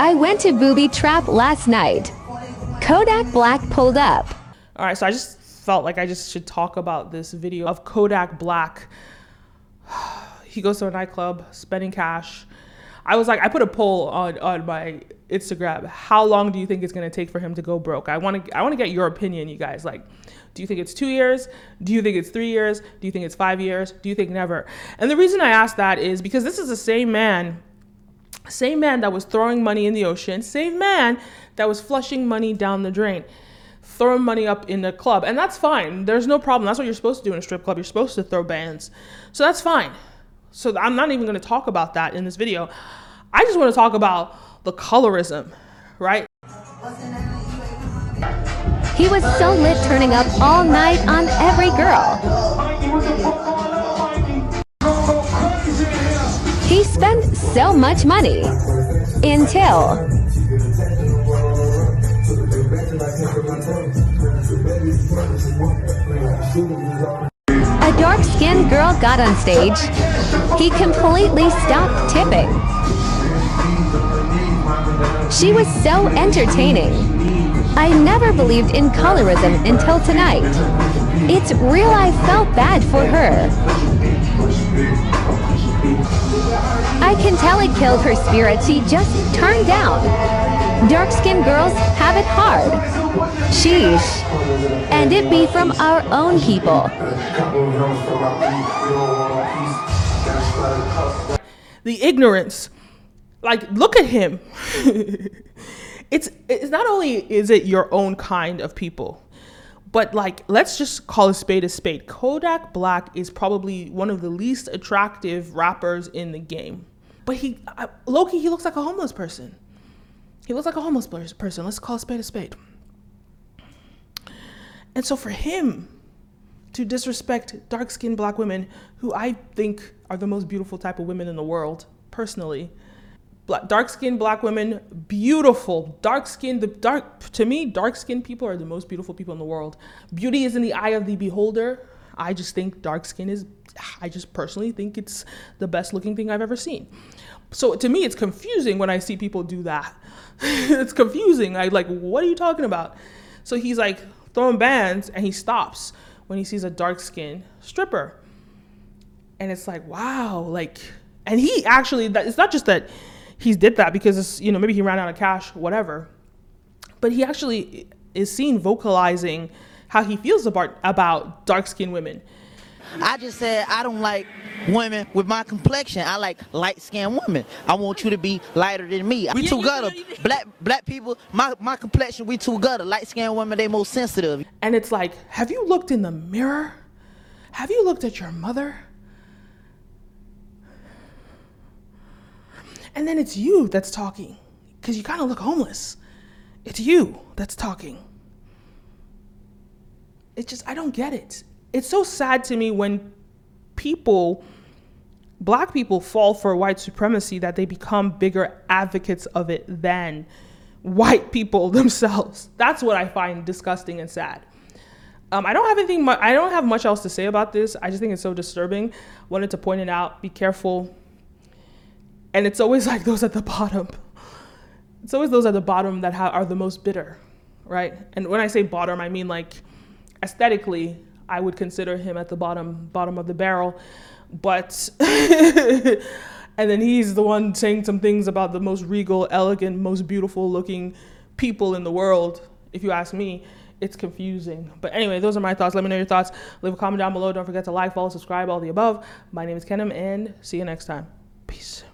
I went to Booby Trap last night. Kodak Black pulled up. All right, so I just felt like I just should talk about this video of Kodak Black. he goes to a nightclub, spending cash. I was like, I put a poll on on my Instagram. How long do you think it's gonna take for him to go broke? I want to I want to get your opinion, you guys. Like, do you think it's two years? Do you think it's three years? Do you think it's five years? Do you think never? And the reason I ask that is because this is the same man, same man that was throwing money in the ocean, same man that was flushing money down the drain throwing money up in the club. And that's fine. There's no problem. That's what you're supposed to do in a strip club. You're supposed to throw bands. So that's fine. So I'm not even going to talk about that in this video. I just want to talk about the colorism, right? He was so lit turning up all night on every girl. He spent so much money until a dark-skinned girl got on stage. He completely stopped tipping. She was so entertaining. I never believed in colorism until tonight. It's real I felt bad for her. I can tell it killed her spirit. She just turned down. Dark-skinned girls have it hard. Sheesh. And it be from our own people. The ignorance. Like, look at him. it's it's not only is it your own kind of people, but like let's just call a spade a spade. Kodak Black is probably one of the least attractive rappers in the game. But he uh, Loki, he looks like a homeless person. He looks like a homeless person. Let's call a spade a spade. And so for him to disrespect dark skinned black women, who I think are the most beautiful type of women in the world, personally, dark skinned black women, beautiful. Dark skinned, the dark, to me, dark skinned people are the most beautiful people in the world. Beauty is in the eye of the beholder. I just think dark skin is, I just personally think it's the best looking thing I've ever seen. So to me, it's confusing when I see people do that. it's confusing. I like, what are you talking about? So he's like throwing bands and he stops when he sees a dark skinned stripper. And it's like, wow, like, and he actually, that it's not just that he did that because it's, you know, maybe he ran out of cash, whatever. But he actually is seen vocalizing how he feels about, about dark skinned women. I just said I don't like women with my complexion. I like light skinned women. I want you to be lighter than me. We too gutter. Black black people, my, my complexion, we too gutter. Light skinned women, they most sensitive. And it's like, have you looked in the mirror? Have you looked at your mother? And then it's you that's talking because you kind of look homeless. It's you that's talking. It's just, I don't get it it's so sad to me when people black people fall for white supremacy that they become bigger advocates of it than white people themselves. That's what I find disgusting and sad. Um, I don't have anything. Mu- I don't have much else to say about this. I just think it's so disturbing. Wanted to point it out. Be careful. And it's always like those at the bottom. It's always those at the bottom that ha- are the most bitter, right? And when I say bottom, I mean like aesthetically I would consider him at the bottom bottom of the barrel. But and then he's the one saying some things about the most regal, elegant, most beautiful looking people in the world. If you ask me, it's confusing. But anyway, those are my thoughts. Let me know your thoughts. Leave a comment down below. Don't forget to like, follow, subscribe, all the above. My name is Kenim, and see you next time. Peace.